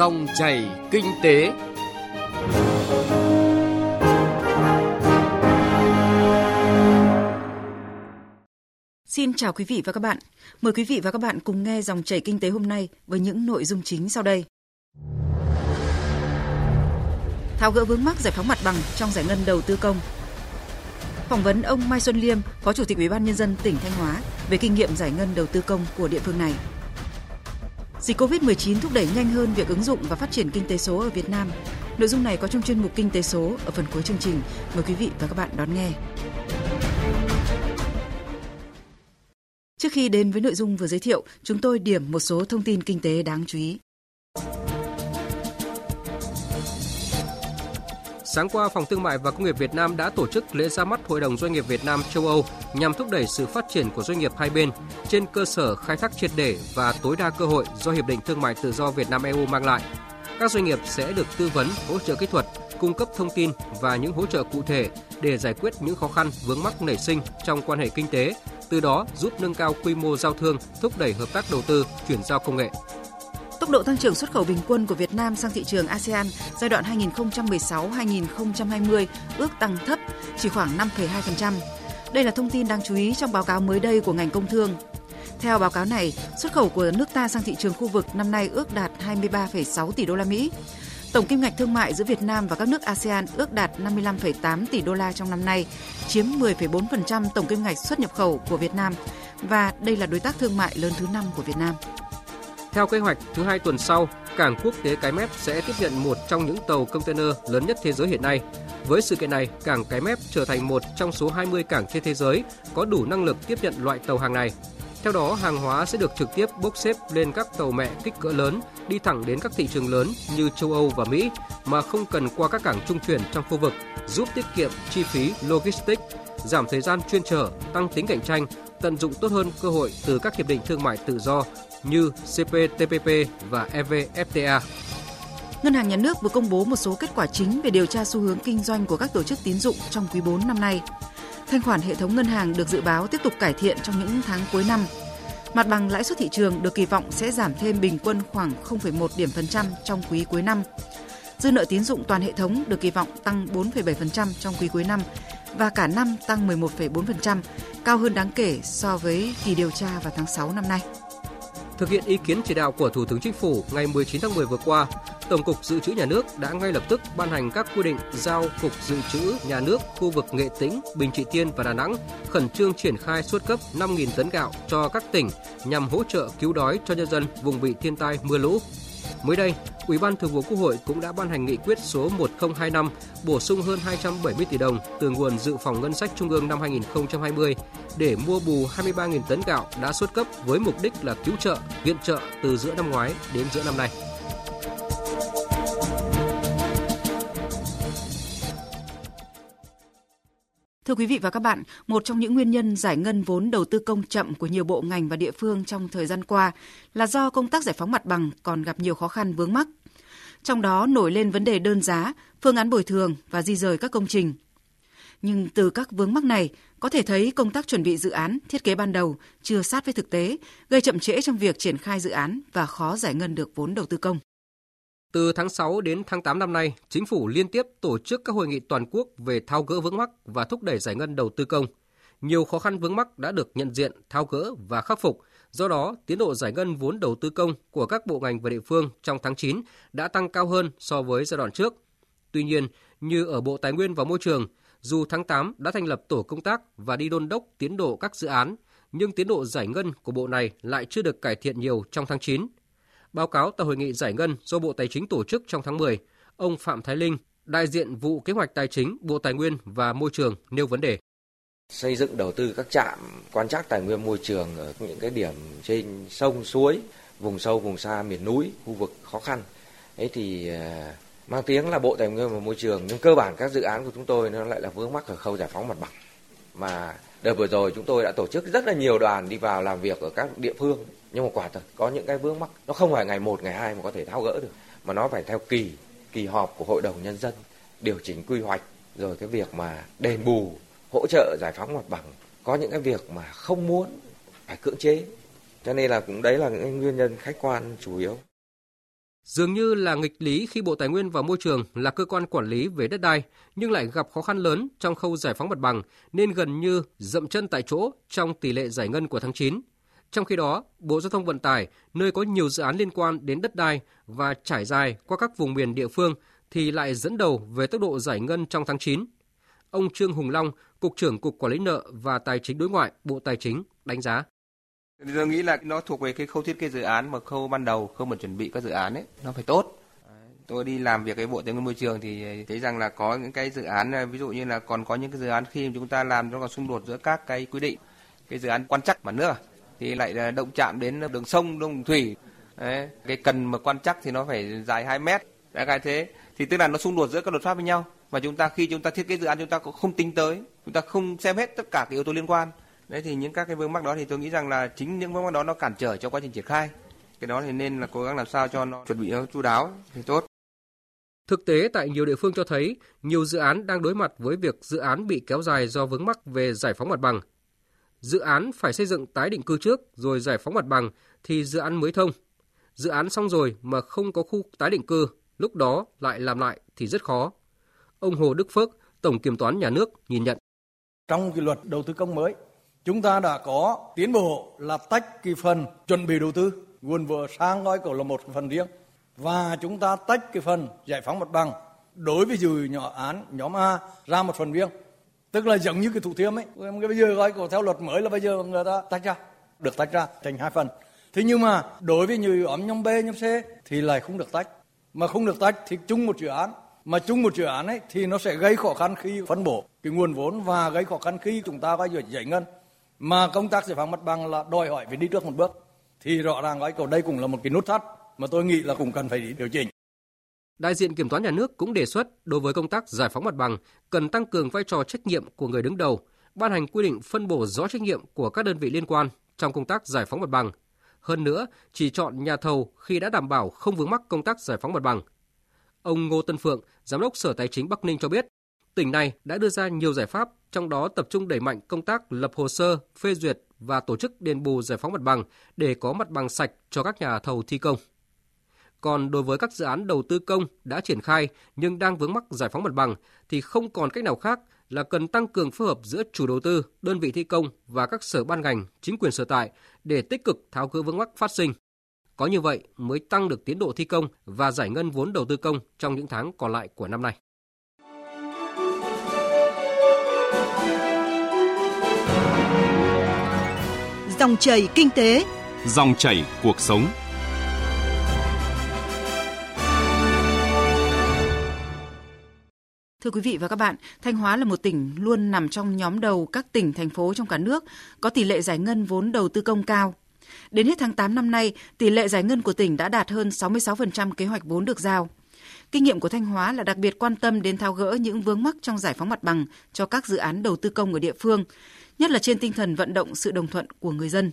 Dòng chảy kinh tế. Xin chào quý vị và các bạn. Mời quý vị và các bạn cùng nghe dòng chảy kinh tế hôm nay với những nội dung chính sau đây. Tháo gỡ vướng mắc giải phóng mặt bằng trong giải ngân đầu tư công. Phỏng vấn ông Mai Xuân Liêm, Phó Chủ tịch Ủy ban nhân dân tỉnh Thanh Hóa về kinh nghiệm giải ngân đầu tư công của địa phương này. Dịch Covid-19 thúc đẩy nhanh hơn việc ứng dụng và phát triển kinh tế số ở Việt Nam. Nội dung này có trong chuyên mục Kinh tế số ở phần cuối chương trình. Mời quý vị và các bạn đón nghe. Trước khi đến với nội dung vừa giới thiệu, chúng tôi điểm một số thông tin kinh tế đáng chú ý. Sáng qua, Phòng Thương mại và Công nghiệp Việt Nam đã tổ chức lễ ra mắt Hội đồng Doanh nghiệp Việt Nam châu Âu nhằm thúc đẩy sự phát triển của doanh nghiệp hai bên trên cơ sở khai thác triệt để và tối đa cơ hội do Hiệp định Thương mại Tự do Việt Nam EU mang lại. Các doanh nghiệp sẽ được tư vấn, hỗ trợ kỹ thuật, cung cấp thông tin và những hỗ trợ cụ thể để giải quyết những khó khăn vướng mắc nảy sinh trong quan hệ kinh tế, từ đó giúp nâng cao quy mô giao thương, thúc đẩy hợp tác đầu tư, chuyển giao công nghệ. Tốc độ tăng trưởng xuất khẩu bình quân của Việt Nam sang thị trường ASEAN giai đoạn 2016-2020 ước tăng thấp, chỉ khoảng 5,2%. Đây là thông tin đáng chú ý trong báo cáo mới đây của ngành công thương. Theo báo cáo này, xuất khẩu của nước ta sang thị trường khu vực năm nay ước đạt 23,6 tỷ đô la Mỹ. Tổng kim ngạch thương mại giữa Việt Nam và các nước ASEAN ước đạt 55,8 tỷ đô la trong năm nay, chiếm 10,4% tổng kim ngạch xuất nhập khẩu của Việt Nam và đây là đối tác thương mại lớn thứ 5 của Việt Nam. Theo kế hoạch, thứ hai tuần sau, cảng quốc tế Cái Mép sẽ tiếp nhận một trong những tàu container lớn nhất thế giới hiện nay. Với sự kiện này, cảng Cái Mép trở thành một trong số 20 cảng trên thế giới có đủ năng lực tiếp nhận loại tàu hàng này. Theo đó, hàng hóa sẽ được trực tiếp bốc xếp lên các tàu mẹ kích cỡ lớn, đi thẳng đến các thị trường lớn như châu Âu và Mỹ mà không cần qua các cảng trung chuyển trong khu vực, giúp tiết kiệm chi phí logistics, giảm thời gian chuyên trở, tăng tính cạnh tranh, tận dụng tốt hơn cơ hội từ các hiệp định thương mại tự do như CPTPP và EVFTA. Ngân hàng Nhà nước vừa công bố một số kết quả chính về điều tra xu hướng kinh doanh của các tổ chức tín dụng trong quý 4 năm nay. Thanh khoản hệ thống ngân hàng được dự báo tiếp tục cải thiện trong những tháng cuối năm. Mặt bằng lãi suất thị trường được kỳ vọng sẽ giảm thêm bình quân khoảng 0,1 điểm phần trăm trong quý cuối năm. Dư nợ tín dụng toàn hệ thống được kỳ vọng tăng 4,7% trong quý cuối năm và cả năm tăng 11,4%, cao hơn đáng kể so với kỳ điều tra vào tháng 6 năm nay. Thực hiện ý kiến chỉ đạo của Thủ tướng Chính phủ ngày 19 tháng 10 vừa qua, Tổng cục Dự trữ Nhà nước đã ngay lập tức ban hành các quy định giao Cục Dự trữ Nhà nước khu vực Nghệ Tĩnh, Bình Trị Tiên và Đà Nẵng khẩn trương triển khai xuất cấp 5.000 tấn gạo cho các tỉnh nhằm hỗ trợ cứu đói cho nhân dân vùng bị thiên tai mưa lũ. Mới đây, Ủy ban Thường vụ Quốc hội cũng đã ban hành nghị quyết số 1025 bổ sung hơn 270 tỷ đồng từ nguồn dự phòng ngân sách trung ương năm 2020 để mua bù 23.000 tấn gạo đã xuất cấp với mục đích là cứu trợ, viện trợ từ giữa năm ngoái đến giữa năm nay. Thưa quý vị và các bạn, một trong những nguyên nhân giải ngân vốn đầu tư công chậm của nhiều bộ ngành và địa phương trong thời gian qua là do công tác giải phóng mặt bằng còn gặp nhiều khó khăn vướng mắc. Trong đó nổi lên vấn đề đơn giá, phương án bồi thường và di rời các công trình. Nhưng từ các vướng mắc này, có thể thấy công tác chuẩn bị dự án, thiết kế ban đầu chưa sát với thực tế, gây chậm trễ trong việc triển khai dự án và khó giải ngân được vốn đầu tư công. Từ tháng 6 đến tháng 8 năm nay, chính phủ liên tiếp tổ chức các hội nghị toàn quốc về thao gỡ vướng mắc và thúc đẩy giải ngân đầu tư công. Nhiều khó khăn vướng mắc đã được nhận diện, thao gỡ và khắc phục. Do đó, tiến độ giải ngân vốn đầu tư công của các bộ ngành và địa phương trong tháng 9 đã tăng cao hơn so với giai đoạn trước. Tuy nhiên, như ở Bộ Tài nguyên và Môi trường, dù tháng 8 đã thành lập tổ công tác và đi đôn đốc tiến độ các dự án, nhưng tiến độ giải ngân của bộ này lại chưa được cải thiện nhiều trong tháng 9 Báo cáo tại hội nghị giải ngân do Bộ Tài chính tổ chức trong tháng 10, ông Phạm Thái Linh, đại diện vụ kế hoạch tài chính Bộ Tài nguyên và Môi trường nêu vấn đề. Xây dựng đầu tư các trạm quan trắc tài nguyên môi trường ở những cái điểm trên sông suối, vùng sâu vùng xa miền núi, khu vực khó khăn. Ấy thì ờ, mang tiếng là Bộ Tài nguyên và Môi trường nhưng cơ bản các dự án của chúng tôi nó lại là vướng mắc ở khâu giải phóng mặt bằng. Mà đợt vừa rồi chúng tôi đã tổ chức rất là nhiều đoàn đi vào làm việc ở các địa phương nhưng mà quả thật, có những cái vướng mắc, nó không phải ngày một, ngày hai mà có thể tháo gỡ được, mà nó phải theo kỳ kỳ họp của hội đồng nhân dân, điều chỉnh quy hoạch, rồi cái việc mà đền bù, hỗ trợ giải phóng mặt bằng. Có những cái việc mà không muốn, phải cưỡng chế. Cho nên là cũng đấy là những nguyên nhân khách quan chủ yếu. Dường như là nghịch lý khi Bộ Tài nguyên và Môi trường là cơ quan quản lý về đất đai, nhưng lại gặp khó khăn lớn trong khâu giải phóng mặt bằng, nên gần như dậm chân tại chỗ trong tỷ lệ giải ngân của tháng 9. Trong khi đó, Bộ Giao thông Vận tải, nơi có nhiều dự án liên quan đến đất đai và trải dài qua các vùng miền địa phương thì lại dẫn đầu về tốc độ giải ngân trong tháng 9. Ông Trương Hùng Long, Cục trưởng Cục Quản lý nợ và Tài chính đối ngoại, Bộ Tài chính đánh giá. Tôi nghĩ là nó thuộc về cái khâu thiết kế dự án mà khâu ban đầu, khâu mà chuẩn bị các dự án ấy, nó phải tốt. Tôi đi làm việc cái Bộ Tài nguyên Môi trường thì thấy rằng là có những cái dự án, ví dụ như là còn có những cái dự án khi chúng ta làm nó còn xung đột giữa các cái quy định. Cái dự án quan chắc mà nữa thì lại à, động chạm đến đường sông, đường thủy. Đấy, cái cần mà quan chắc thì nó phải dài 2 mét. Đại cái thế thì tức là nó xung đột giữa các luật pháp với nhau và chúng ta khi chúng ta thiết kế dự án chúng ta cũng không tính tới, chúng ta không xem hết tất cả các yếu tố liên quan đấy thì những các cái vướng mắc đó thì tôi nghĩ rằng là chính những vướng mắc đó nó cản trở cho quá trình triển khai cái đó thì nên là cố gắng làm sao cho nó chuẩn bị nó chu đáo thì tốt Thực tế tại nhiều địa phương cho thấy nhiều dự án đang đối mặt với việc dự án bị kéo dài do vướng mắc về giải phóng mặt bằng. Dự án phải xây dựng tái định cư trước rồi giải phóng mặt bằng thì dự án mới thông. Dự án xong rồi mà không có khu tái định cư, lúc đó lại làm lại thì rất khó. Ông Hồ Đức Phước, Tổng Kiểm toán Nhà nước nhìn nhận. Trong cái luật đầu tư công mới chúng ta đã có tiến bộ là tách cái phần chuẩn bị đầu tư nguồn vừa sang gói cổ là một phần riêng và chúng ta tách cái phần giải phóng mặt bằng đối với dự nhỏ án nhóm A ra một phần riêng tức là giống như cái thủ thiêm ấy. Bây giờ gọi của theo luật mới là bây giờ người ta tách ra, được tách ra thành hai phần. Thế nhưng mà đối với như ấm nhóm B, nhóm C thì lại không được tách. Mà không được tách thì chung một dự án. Mà chung một dự án ấy thì nó sẽ gây khó khăn khi phân bổ cái nguồn vốn và gây khó khăn khi chúng ta vay giải ngân. Mà công tác giải phóng mặt bằng là đòi hỏi phải đi trước một bước. Thì rõ ràng gói cầu đây cũng là một cái nút thắt mà tôi nghĩ là cũng cần phải điều chỉnh. Đại diện Kiểm toán nhà nước cũng đề xuất đối với công tác giải phóng mặt bằng cần tăng cường vai trò trách nhiệm của người đứng đầu, ban hành quy định phân bổ rõ trách nhiệm của các đơn vị liên quan trong công tác giải phóng mặt bằng. Hơn nữa, chỉ chọn nhà thầu khi đã đảm bảo không vướng mắc công tác giải phóng mặt bằng. Ông Ngô Tân Phượng, Giám đốc Sở Tài chính Bắc Ninh cho biết, tỉnh này đã đưa ra nhiều giải pháp trong đó tập trung đẩy mạnh công tác lập hồ sơ, phê duyệt và tổ chức đền bù giải phóng mặt bằng để có mặt bằng sạch cho các nhà thầu thi công. Còn đối với các dự án đầu tư công đã triển khai nhưng đang vướng mắc giải phóng mặt bằng thì không còn cách nào khác là cần tăng cường phối hợp giữa chủ đầu tư, đơn vị thi công và các sở ban ngành, chính quyền sở tại để tích cực tháo gỡ vướng mắc phát sinh. Có như vậy mới tăng được tiến độ thi công và giải ngân vốn đầu tư công trong những tháng còn lại của năm nay. Dòng chảy kinh tế, dòng chảy cuộc sống. Thưa quý vị và các bạn, Thanh Hóa là một tỉnh luôn nằm trong nhóm đầu các tỉnh, thành phố trong cả nước có tỷ lệ giải ngân vốn đầu tư công cao. Đến hết tháng 8 năm nay, tỷ lệ giải ngân của tỉnh đã đạt hơn 66% kế hoạch vốn được giao. Kinh nghiệm của Thanh Hóa là đặc biệt quan tâm đến tháo gỡ những vướng mắc trong giải phóng mặt bằng cho các dự án đầu tư công ở địa phương, nhất là trên tinh thần vận động sự đồng thuận của người dân.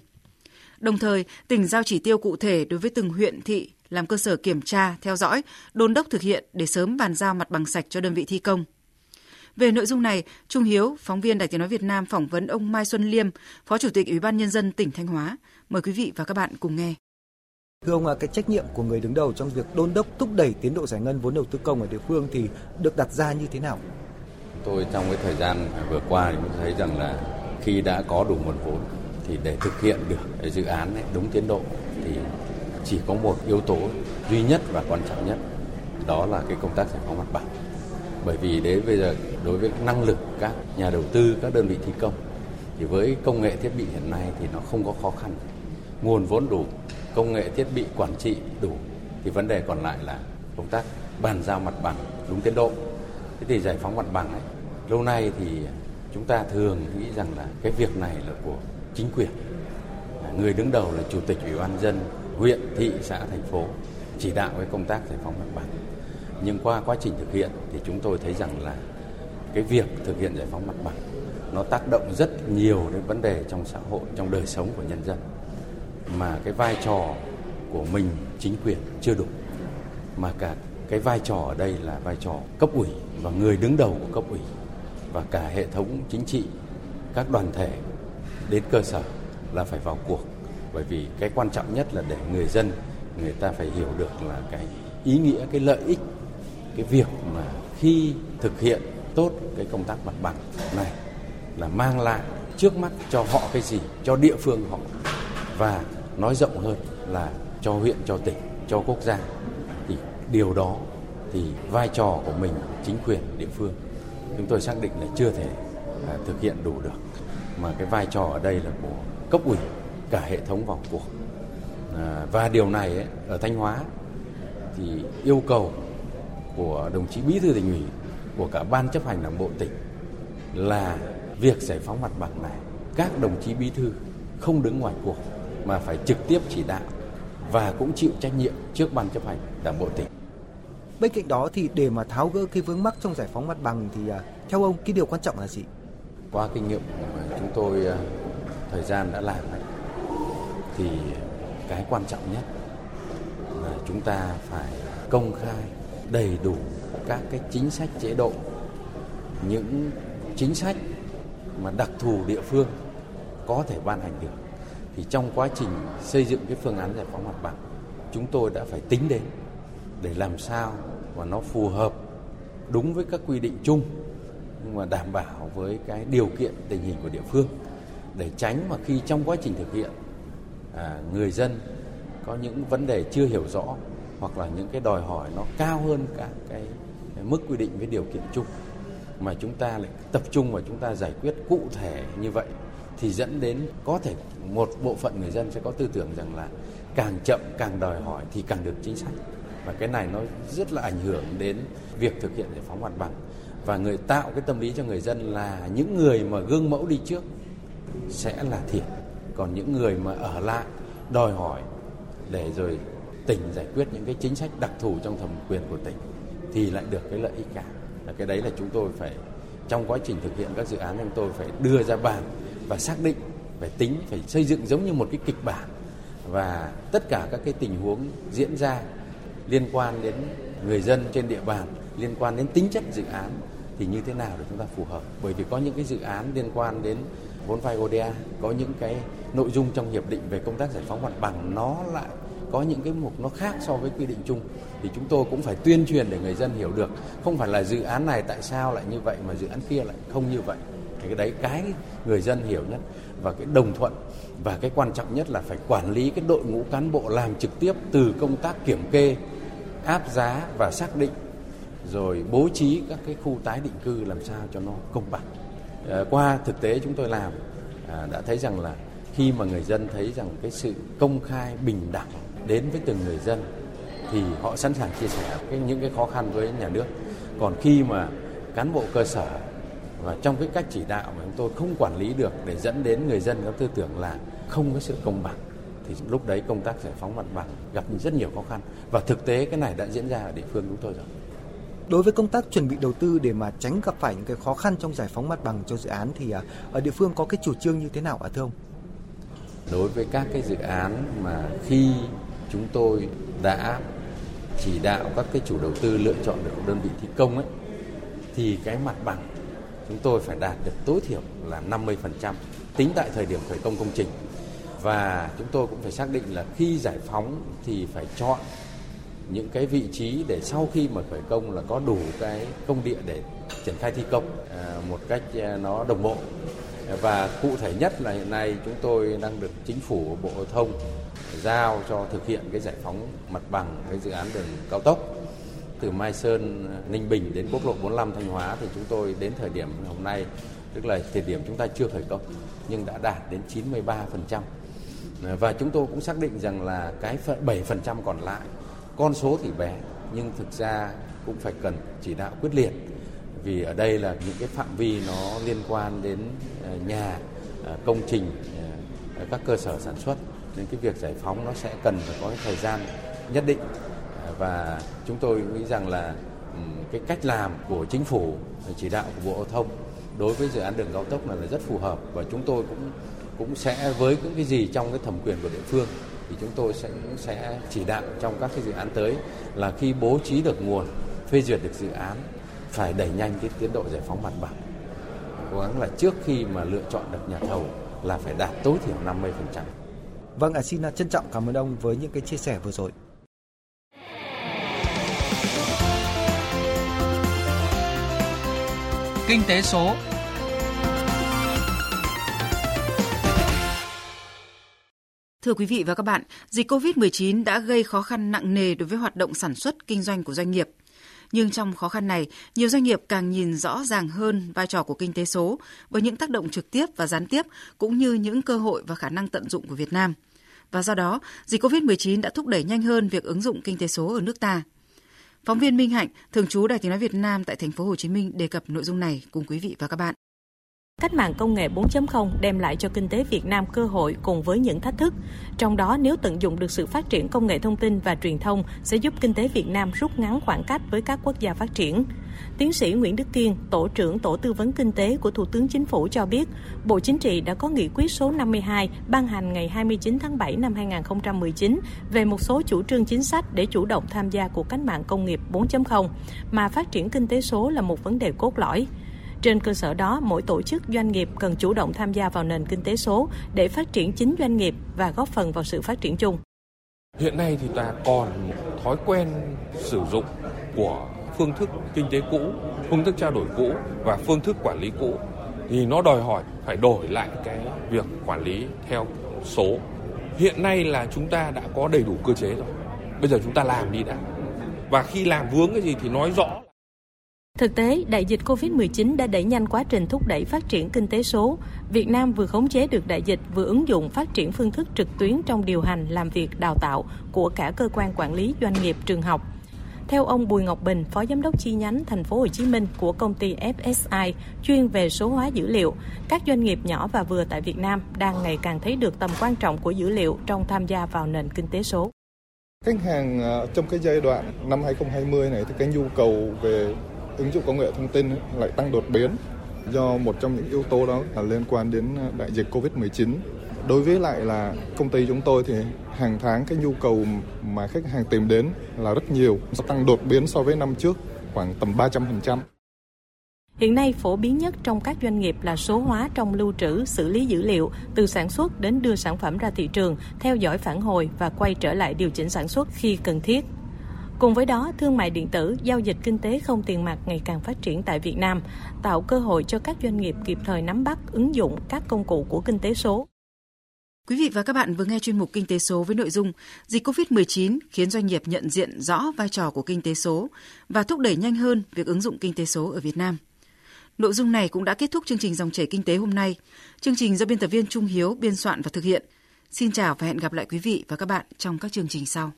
Đồng thời, tỉnh giao chỉ tiêu cụ thể đối với từng huyện, thị làm cơ sở kiểm tra, theo dõi, đôn đốc thực hiện để sớm bàn giao mặt bằng sạch cho đơn vị thi công. Về nội dung này, Trung Hiếu, phóng viên Đài Tiếng nói Việt Nam phỏng vấn ông Mai Xuân Liêm, Phó Chủ tịch Ủy ban nhân dân tỉnh Thanh Hóa. Mời quý vị và các bạn cùng nghe. Thưa ông, cái trách nhiệm của người đứng đầu trong việc đôn đốc thúc đẩy tiến độ giải ngân vốn đầu tư công ở địa phương thì được đặt ra như thế nào? Tôi trong cái thời gian vừa qua thì thấy rằng là khi đã có đủ nguồn vốn thì để thực hiện được cái dự án này đúng tiến độ thì chỉ có một yếu tố duy nhất và quan trọng nhất, đó là cái công tác giải phóng mặt bằng. Bởi vì đấy bây giờ đối với năng lực các nhà đầu tư, các đơn vị thi công, thì với công nghệ thiết bị hiện nay thì nó không có khó khăn. Nguồn vốn đủ, công nghệ thiết bị quản trị đủ, thì vấn đề còn lại là công tác bàn giao mặt bằng đúng tiến độ. Thế thì giải phóng mặt bằng ấy, lâu nay thì chúng ta thường nghĩ rằng là cái việc này là của chính quyền. Người đứng đầu là chủ tịch ủy ban dân huyện, thị, xã, thành phố chỉ đạo cái công tác giải phóng mặt bằng. Nhưng qua quá trình thực hiện thì chúng tôi thấy rằng là cái việc thực hiện giải phóng mặt bằng nó tác động rất nhiều đến vấn đề trong xã hội, trong đời sống của nhân dân. Mà cái vai trò của mình, chính quyền chưa đủ. Mà cả cái vai trò ở đây là vai trò cấp ủy và người đứng đầu của cấp ủy và cả hệ thống chính trị, các đoàn thể đến cơ sở là phải vào cuộc bởi vì cái quan trọng nhất là để người dân người ta phải hiểu được là cái ý nghĩa cái lợi ích cái việc mà khi thực hiện tốt cái công tác mặt bằng này là mang lại trước mắt cho họ cái gì cho địa phương họ. Và nói rộng hơn là cho huyện cho tỉnh cho quốc gia. Thì điều đó thì vai trò của mình chính quyền địa phương chúng tôi xác định là chưa thể à, thực hiện đủ được. Mà cái vai trò ở đây là của cấp ủy cả hệ thống vào cuộc à, và điều này ấy, ở thanh hóa thì yêu cầu của đồng chí bí thư tỉnh ủy của cả ban chấp hành đảng bộ tỉnh là việc giải phóng mặt bằng này các đồng chí bí thư không đứng ngoài cuộc mà phải trực tiếp chỉ đạo và cũng chịu trách nhiệm trước ban chấp hành đảng bộ tỉnh. Bên cạnh đó thì để mà tháo gỡ cái vướng mắc trong giải phóng mặt bằng thì à, theo ông cái điều quan trọng là gì? Qua kinh nghiệm mà chúng tôi à, thời gian đã làm thì cái quan trọng nhất là chúng ta phải công khai đầy đủ các cái chính sách chế độ, những chính sách mà đặc thù địa phương có thể ban hành được. Thì trong quá trình xây dựng cái phương án giải phóng mặt bằng, chúng tôi đã phải tính đến để làm sao mà nó phù hợp đúng với các quy định chung, nhưng mà đảm bảo với cái điều kiện tình hình của địa phương, để tránh mà khi trong quá trình thực hiện à, người dân có những vấn đề chưa hiểu rõ hoặc là những cái đòi hỏi nó cao hơn cả cái, cái mức quy định với điều kiện chung mà chúng ta lại tập trung và chúng ta giải quyết cụ thể như vậy thì dẫn đến có thể một bộ phận người dân sẽ có tư tưởng rằng là càng chậm càng đòi hỏi thì càng được chính sách. Và cái này nó rất là ảnh hưởng đến việc thực hiện giải phóng mặt bằng. Và người tạo cái tâm lý cho người dân là những người mà gương mẫu đi trước sẽ là thiệt còn những người mà ở lại đòi hỏi để rồi tỉnh giải quyết những cái chính sách đặc thù trong thẩm quyền của tỉnh, thì lại được cái lợi ích cả. Là cái đấy là chúng tôi phải, trong quá trình thực hiện các dự án, chúng tôi phải đưa ra bàn và xác định phải tính, phải xây dựng giống như một cái kịch bản. Và tất cả các cái tình huống diễn ra liên quan đến người dân trên địa bàn, liên quan đến tính chất dự án thì như thế nào để chúng ta phù hợp? Bởi vì có những cái dự án liên quan đến vốn vay ODA có những cái nội dung trong hiệp định về công tác giải phóng mặt bằng, nó lại có những cái mục nó khác so với quy định chung. Thì chúng tôi cũng phải tuyên truyền để người dân hiểu được. Không phải là dự án này tại sao lại như vậy mà dự án kia lại không như vậy. Thì cái đấy cái người dân hiểu nhất. Và cái đồng thuận và cái quan trọng nhất là phải quản lý cái đội ngũ cán bộ làm trực tiếp từ công tác kiểm kê, áp giá và xác định, rồi bố trí các cái khu tái định cư làm sao cho nó công bằng. Ờ, qua thực tế chúng tôi làm à, đã thấy rằng là khi mà người dân thấy rằng cái sự công khai bình đẳng đến với từng người dân thì họ sẵn sàng chia sẻ cái, những cái khó khăn với nhà nước còn khi mà cán bộ cơ sở và trong cái cách chỉ đạo mà chúng tôi không quản lý được để dẫn đến người dân có tư tưởng là không có sự công bằng thì lúc đấy công tác giải phóng mặt bằng gặp rất nhiều khó khăn và thực tế cái này đã diễn ra ở địa phương chúng tôi rồi. Đối với công tác chuẩn bị đầu tư để mà tránh gặp phải những cái khó khăn trong giải phóng mặt bằng cho dự án thì à, ở địa phương có cái chủ trương như thế nào ạ, thưa ông? Đối với các cái dự án mà khi chúng tôi đã chỉ đạo các cái chủ đầu tư lựa chọn được đơn vị thi công ấy, thì cái mặt bằng chúng tôi phải đạt được tối thiểu là 50% tính tại thời điểm khởi công công trình và chúng tôi cũng phải xác định là khi giải phóng thì phải chọn những cái vị trí để sau khi mà khởi công là có đủ cái công địa để triển khai thi công à, một cách à, nó đồng bộ. Và cụ thể nhất là hiện nay chúng tôi đang được chính phủ, bộ giao thông giao cho thực hiện cái giải phóng mặt bằng cái dự án đường cao tốc từ Mai Sơn, Ninh Bình đến quốc lộ 45 Thanh Hóa. Thì chúng tôi đến thời điểm hôm nay, tức là thời điểm chúng ta chưa khởi công, nhưng đã đạt đến 93% và chúng tôi cũng xác định rằng là cái 7% còn lại con số thì bé, nhưng thực ra cũng phải cần chỉ đạo quyết liệt. Vì ở đây là những cái phạm vi nó liên quan đến ờ, nhà ờ, công trình ờ, các cơ sở sản xuất. Nên cái việc giải phóng nó sẽ cần phải có cái thời gian nhất định. Và chúng tôi nghĩ rằng là cái cách làm của chính phủ chỉ đạo của bộ giao thông đối với dự án đường cao tốc này là rất phù hợp. Và chúng tôi cũng cũng sẽ với những cái gì trong cái thẩm quyền của địa phương thì chúng tôi sẽ sẽ chỉ đạo trong các cái dự án tới là khi bố trí được nguồn, phê duyệt được dự án phải đẩy nhanh cái tiến độ giải phóng mặt bằng. Cố gắng là trước khi mà lựa chọn được nhà thầu là phải đạt tối thiểu 50%. Vâng, à, xin trân trọng cảm ơn ông với những cái chia sẻ vừa rồi. Kinh tế số Thưa quý vị và các bạn, dịch COVID-19 đã gây khó khăn nặng nề đối với hoạt động sản xuất kinh doanh của doanh nghiệp. Nhưng trong khó khăn này, nhiều doanh nghiệp càng nhìn rõ ràng hơn vai trò của kinh tế số với những tác động trực tiếp và gián tiếp cũng như những cơ hội và khả năng tận dụng của Việt Nam. Và do đó, dịch COVID-19 đã thúc đẩy nhanh hơn việc ứng dụng kinh tế số ở nước ta. Phóng viên Minh Hạnh, thường trú Đài Tiếng nói Việt Nam tại thành phố Hồ Chí Minh đề cập nội dung này cùng quý vị và các bạn. Cách mạng công nghệ 4.0 đem lại cho kinh tế Việt Nam cơ hội cùng với những thách thức. Trong đó, nếu tận dụng được sự phát triển công nghệ thông tin và truyền thông sẽ giúp kinh tế Việt Nam rút ngắn khoảng cách với các quốc gia phát triển. Tiến sĩ Nguyễn Đức Kiên, Tổ trưởng Tổ tư vấn Kinh tế của Thủ tướng Chính phủ cho biết, Bộ Chính trị đã có nghị quyết số 52 ban hành ngày 29 tháng 7 năm 2019 về một số chủ trương chính sách để chủ động tham gia cuộc cách mạng công nghiệp 4.0, mà phát triển kinh tế số là một vấn đề cốt lõi. Trên cơ sở đó, mỗi tổ chức doanh nghiệp cần chủ động tham gia vào nền kinh tế số để phát triển chính doanh nghiệp và góp phần vào sự phát triển chung. Hiện nay thì ta còn thói quen sử dụng của phương thức kinh tế cũ, phương thức trao đổi cũ và phương thức quản lý cũ thì nó đòi hỏi phải đổi lại cái việc quản lý theo số. Hiện nay là chúng ta đã có đầy đủ cơ chế rồi. Bây giờ chúng ta làm đi đã. Và khi làm vướng cái gì thì nói rõ Thực tế, đại dịch COVID-19 đã đẩy nhanh quá trình thúc đẩy phát triển kinh tế số. Việt Nam vừa khống chế được đại dịch, vừa ứng dụng phát triển phương thức trực tuyến trong điều hành, làm việc, đào tạo của cả cơ quan quản lý doanh nghiệp, trường học. Theo ông Bùi Ngọc Bình, Phó Giám đốc chi nhánh Thành phố Hồ Chí Minh của công ty FSI chuyên về số hóa dữ liệu, các doanh nghiệp nhỏ và vừa tại Việt Nam đang ngày càng thấy được tầm quan trọng của dữ liệu trong tham gia vào nền kinh tế số. Khách hàng ờ, trong cái giai đoạn năm 2020 này thì cái nhu cầu về ứng dụng công nghệ thông tin lại tăng đột biến do một trong những yếu tố đó là liên quan đến ờ, đại dịch Covid-19. Đối với lại là công ty chúng tôi thì hàng tháng cái nhu cầu mà khách hàng tìm đến là rất nhiều, tăng đột biến so với năm trước khoảng tầm 300%. Hiện nay phổ biến nhất trong các doanh nghiệp là số hóa trong lưu trữ, xử lý dữ liệu từ sản xuất đến đưa sản phẩm ra thị trường, theo dõi phản hồi và quay trở lại điều chỉnh sản xuất khi cần thiết. Cùng với đó, thương mại điện tử, giao dịch kinh tế không tiền mặt ngày càng phát triển tại Việt Nam, tạo cơ hội cho các doanh nghiệp kịp thời nắm bắt, ứng dụng các công cụ của kinh tế số. Quý vị và các bạn vừa nghe chuyên mục Kinh tế số với nội dung Dịch COVID-19 khiến doanh nghiệp nhận diện rõ vai trò của kinh tế số và thúc đẩy nhanh hơn việc ứng dụng kinh tế số ở Việt Nam. Nội dung này cũng đã kết thúc chương trình Dòng chảy Kinh tế hôm nay. Chương trình do biên tập viên Trung Hiếu biên soạn và thực hiện. Xin chào và hẹn gặp lại quý vị và các bạn trong các chương trình sau.